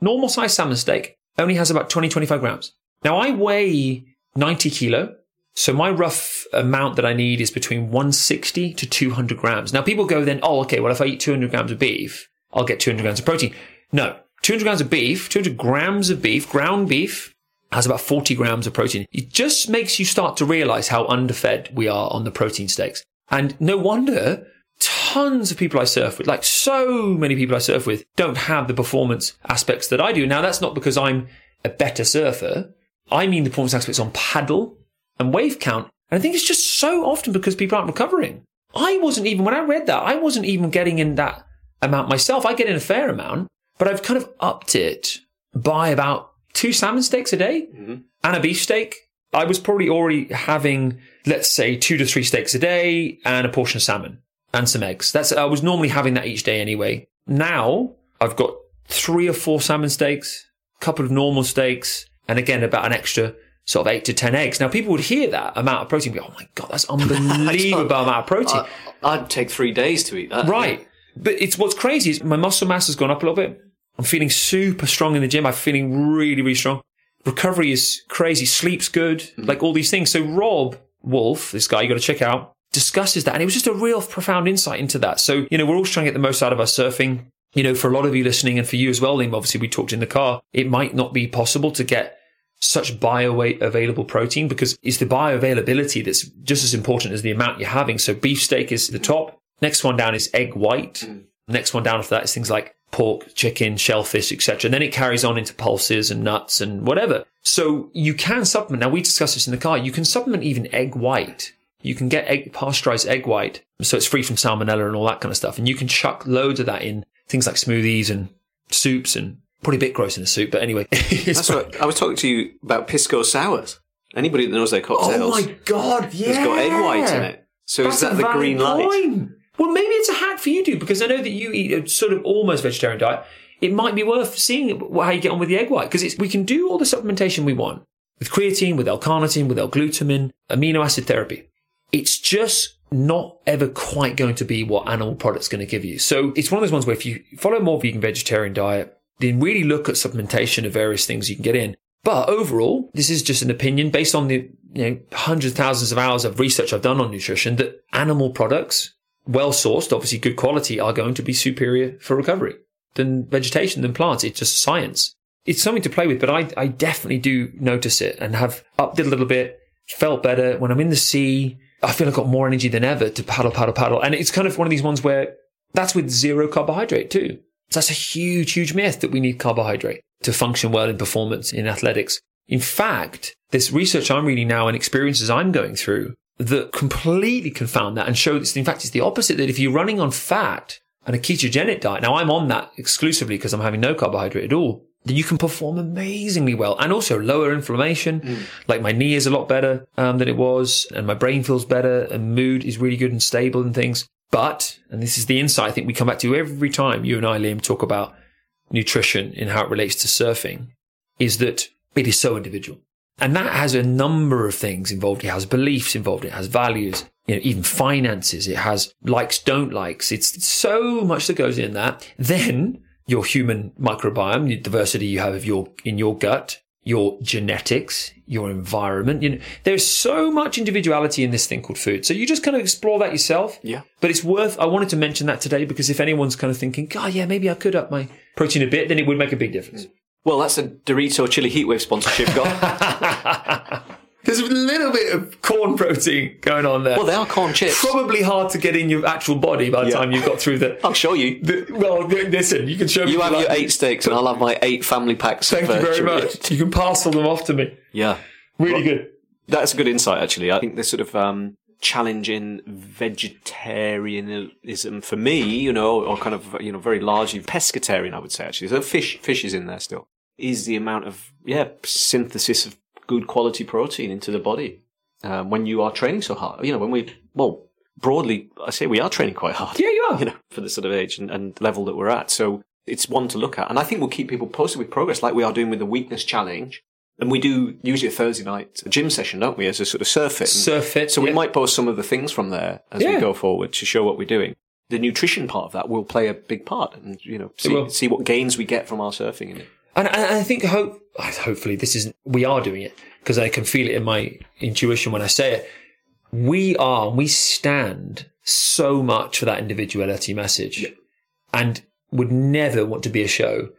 normal size salmon steak, only has about 20, 25 grams. Now I weigh 90 kilo. So my rough amount that I need is between 160 to 200 grams. Now people go then, oh, okay, well, if I eat 200 grams of beef, I'll get 200 grams of protein. No, 200 grams of beef, 200 grams of beef, ground beef has about 40 grams of protein. It just makes you start to realize how underfed we are on the protein steaks. And no wonder tons of people I surf with, like so many people I surf with, don't have the performance aspects that I do. Now that's not because I'm a better surfer. I mean the performance aspects on paddle and wave count. And I think it's just so often because people aren't recovering. I wasn't even, when I read that, I wasn't even getting in that amount myself. I get in a fair amount, but I've kind of upped it by about two salmon steaks a day mm-hmm. and a beef steak. I was probably already having, let's say, two to three steaks a day and a portion of salmon and some eggs. That's, I was normally having that each day anyway. Now I've got three or four salmon steaks, a couple of normal steaks, and again, about an extra sort of eight to 10 eggs. Now, people would hear that amount of protein and go, oh my God, that's unbelievable amount of protein. I, I'd take three days to eat that. right. But it's what's crazy is my muscle mass has gone up a little bit. I'm feeling super strong in the gym. I'm feeling really, really strong. Recovery is crazy. Sleep's good. Mm-hmm. Like all these things. So Robb Wolf, this guy you got to check out, discusses that. And it was just a real profound insight into that. So, you know, we're all trying to get the most out of our surfing. You know, for a lot of you listening and for you as well, Liam, obviously we talked in the car, it might not be possible to get such bioavailable protein because it's the bioavailability that's just as important as the amount you're having. So beefsteak is the top. Next one down is egg white. Mm. Next one down after that is things like pork, chicken, shellfish, etc. And then it carries on into pulses and nuts and whatever. So you can supplement. Now we discussed this in the car. You can supplement even egg white. You can get egg, pasteurized egg white. So it's free from salmonella and all that kind of stuff. And you can chuck loads of that in things like smoothies and soups and probably a bit gross in a soup. But anyway, That's what I was talking to you about pisco sours. Anybody that knows their oh cocktails Oh my god! Yeah, It's got egg white in it. So That's is that the green light? Well, maybe it's a hack for you, dude, because I know that you eat a sort of almost vegetarian diet. It might be worth seeing how you get on with the egg white because we can do all the supplementation we want with creatine, with L-carnitine, with L-glutamine, amino acid therapy. It's just not ever quite going to be what animal product's going to give you. So it's one of those ones where if you follow a more vegan vegetarian diet, then really look at supplementation of various things you can get in. But overall, this is just an opinion based on the you know hundreds, thousands of hours of research I've done on nutrition that animal products, well sourced, obviously good quality, are going to be superior for recovery than vegetation than plants. It's just science. It's something to play with, but I, I definitely do notice it and have upped it a little bit, felt better when I'm in the sea. I feel I've got more energy than ever to paddle, paddle, paddle. And it's kind of one of these ones where That's with zero carbohydrate too. So that's a huge, huge myth that we need carbohydrate to function well in performance in athletics. In fact, this research I'm reading now and experiences I'm going through that completely confound that and show that in fact it's the opposite that if you're running on fat and a ketogenic diet, now I'm on that exclusively because I'm having no carbohydrate at all, then you can perform amazingly well and also lower inflammation. Like my knee is a lot better um, than it was and my brain feels better and mood is really good and stable and things. But, and this is the insight I think we come back to every time you and I, Liam, talk about nutrition and how it relates to surfing, is that it is so individual. And that has a number of things involved. It has beliefs involved. It has values, you know, even finances. It has likes, don't likes. It's so much that goes in that. Then your human microbiome, the diversity you have of your, in your gut, your genetics, your environment. You know, there's so much individuality in this thing called food. So you just kind of explore that yourself. Yeah. But it's worth, I wanted to mention that today because if anyone's kind of thinking, God, yeah, maybe I could up my protein a bit, then it would make a big difference. Well, that's a Dorito Chili Heatwave sponsorship gone. There's a little bit of corn protein going on there. well, they are corn chips. Probably hard to get in your actual body by the Yeah. time you've got through the. I'll show you. the well, listen, you can show me. You have your eight steaks, and I'll have my eight family packs. Thank of, you uh, very chili. much. You can parcel them off to me. Yeah, Really good. that's a good insight. Actually, I think this sort of um, challenge in vegetarianism for me, you know, or kind of you know very largely pescatarian, I would say. Actually, so fish fish is in there still. Is the amount of yeah synthesis of good quality protein into the body um, when you are training so hard. You know, when we well broadly, I say we are training quite hard. Yeah, you are. you know, for the sort of age and, and level that we're at. So it's one to look at. And I think we'll keep people posted with progress like we are doing with the weakness challenge. And we do usually a Thursday night gym session, don't we, as a sort of surf fit. And Surf. So we yeah. might post some of the things from there as Yeah. we go forward to show what we're doing. The nutrition part of that will play a big part and, you know, see, see what gains we get from our surfing in it. And, and I think hope, hopefully this isn't we are doing it because I can feel it in my intuition when I say it. We are, we stand so much for that individuality message and would never want to be a show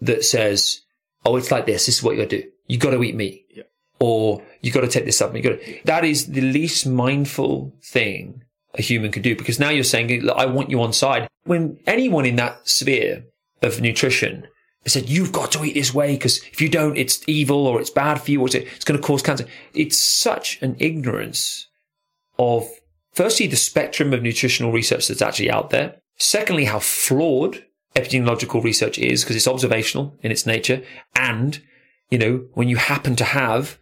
that says, Oh, it's like this. This is what you got to do. You got to eat meat Yeah. or you got to take this supplement. You got to, that is the least mindful thing a human could do because now you're saying, I want you on side. When anyone in that sphere of nutrition said, you've got to eat this way because if you don't, it's evil or it's bad for you or it's going to cause cancer. It's such an ignorance of firstly, the spectrum of nutritional research that's actually out there. Secondly, how flawed epidemiological research is because it's observational in its nature. And, you know, when you happen to have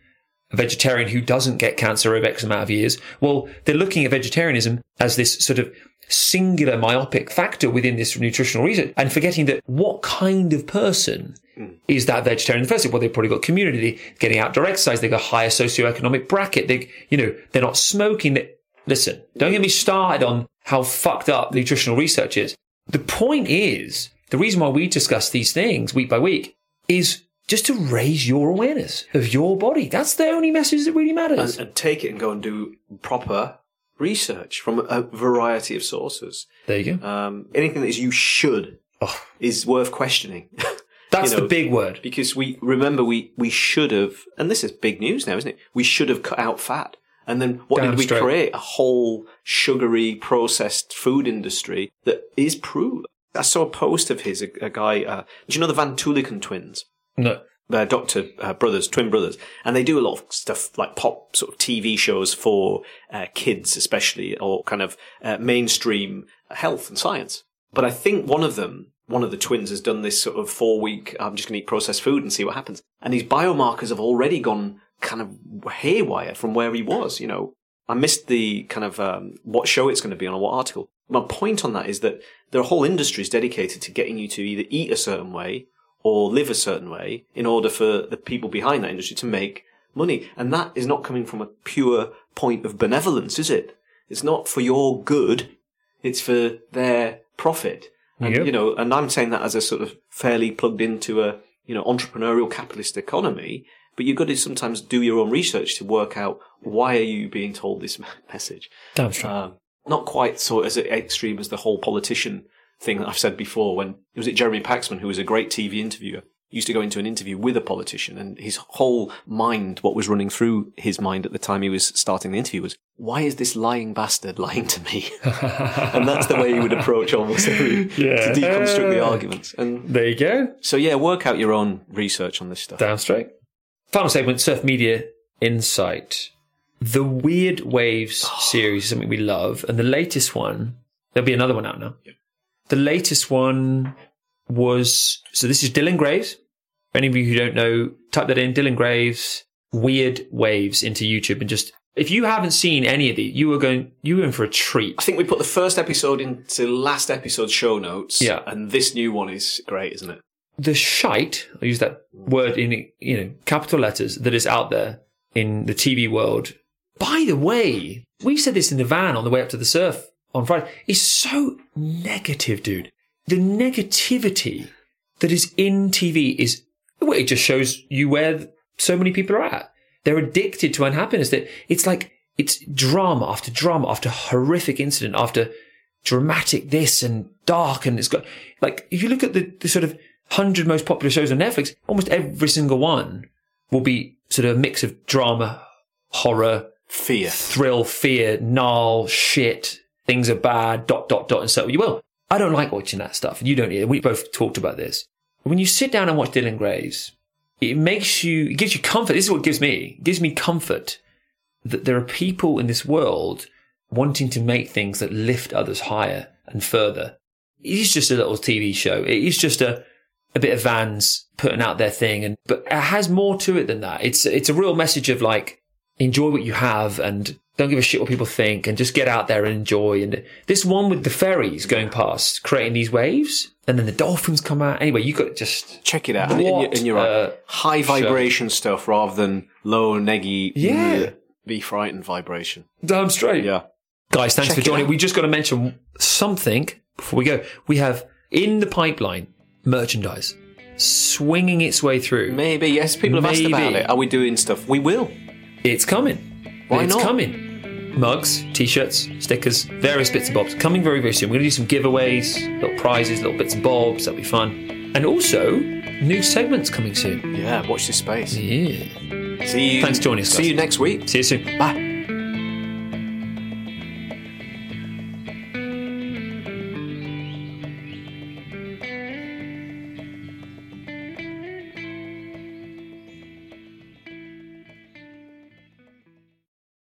a vegetarian who doesn't get cancer over X amount of years, well, they're looking at vegetarianism as this sort of singular myopic factor within this nutritional research and forgetting that what kind of person hmm. is that vegetarian in the first place? Well, they've probably got community, getting outdoor exercise, they've got a higher socioeconomic bracket, they, you know, they're not smoking. They, listen, don't get me started on how fucked up nutritional research is. The point is, the reason why we discuss these things week by week is just to raise your awareness of your body. That's the only message that really matters. And, and take it and go and do proper research from a variety of sources. there you go. Um, anything that is you should Oh. is worth questioning. That's you know, the big word. because we remember we we should have, and this is big news now, isn't it? We should have cut out fat. And then what Damn did we straight. create? A whole sugary processed food industry that is proved. I saw a post of his, a, a guy, uh, do you know the Van Tulleken twins? No. Doctor uh, brothers, twin brothers, and they do a lot of stuff like pop sort of TV shows for uh, kids, especially, or kind of uh, mainstream health and science. But I think one of them, one of the twins, has done this sort of four week. I'm just going to eat processed food and see what happens. And his biomarkers have already gone kind of haywire from where he was. You know, I missed the kind of um, what show it's going to be on or what article. My point on that is that there are whole industries dedicated to getting you to either eat a certain way or live a certain way in order for the people behind that industry to make money. And that is not coming from a pure point of benevolence, is it? It's not for your good. It's for their profit. And, Yep. you know, and I'm saying that as a sort of fairly plugged into a, you know, entrepreneurial capitalist economy. But you've got to sometimes do your own research to work out why are you being told this message. Damn straight. Um, not quite so as extreme as the whole politician thing that I've said before. When was it Jeremy Paxman, who was a great TV interviewer? used to go into an interview with a politician and his whole mind, what was running through his mind at the time he was starting the interview was, why is this lying bastard lying to me? and that's the way he would approach almost every, Yeah. to deconstruct the uh, arguments. And There you go. so yeah, work out your own research on this stuff. Down straight. Final segment, Surf Media Insight. The Weird Waves series is something we love, and the latest one, there'll be another one out now. The latest one was so this is Dylan Graves. For any of you who don't know, type that in, Dylan Graves, Weird Waves into YouTube and just if you haven't seen any of these, you are going you were in for a treat. I think we put the first episode into last episode's show notes. Yeah. And this new one is great, isn't it? the shite, I use that word in you know capital letters that is out there in the TV world. By the way, we said this in the van on the way up to the surf on Friday. Is so negative, dude. The negativity that is in TV is well, it just shows you where so many people are at. They're addicted to unhappiness. That it's like it's drama after drama after horrific incident after dramatic this and dark and it's got like if you look at the, the sort of hundred most popular shows on Netflix, almost every single one will be sort of a mix of drama, horror, Fear. thrill, fear, gnarl, shit, things are bad, dot, dot, dot, and so you will. I don't like watching that stuff. You don't either. We both talked about this. When you sit down and watch Dylan Graves, it makes you, it gives you comfort. This is what gives me. Gives me comfort that there are people in this world wanting to make things that lift others higher and further. It is just a little TV show. It is just a, a bit of Vans putting out their thing, and but it has more to it than that. It's it's a real message of like enjoy what you have and don't give a shit what people think, and just get out there and enjoy. And this one with the ferries going past, creating these waves, and then the dolphins come out. Anyway, you got to just Check it out. And, and you're, What and you're right. Uh, a High vibration stuff rather than low, neggy, Yeah. be frightened vibration. damn straight. Yeah. Guys, thanks Check for joining. We just got to mention something before we go. We have in the pipeline merchandise swinging its way through. Maybe, yes, people have asked about it. Are we doing stuff? We will. It's coming. Why it's not? coming. Mugs, t-shirts, stickers, various bits and bobs coming very, very soon. We're going to do some giveaways, little prizes, little bits and bobs. That'll be fun. And also, new segments coming soon. Yeah, watch this space. Yeah. See you. Thanks for joining us, See guys. you next week. See you soon. Bye.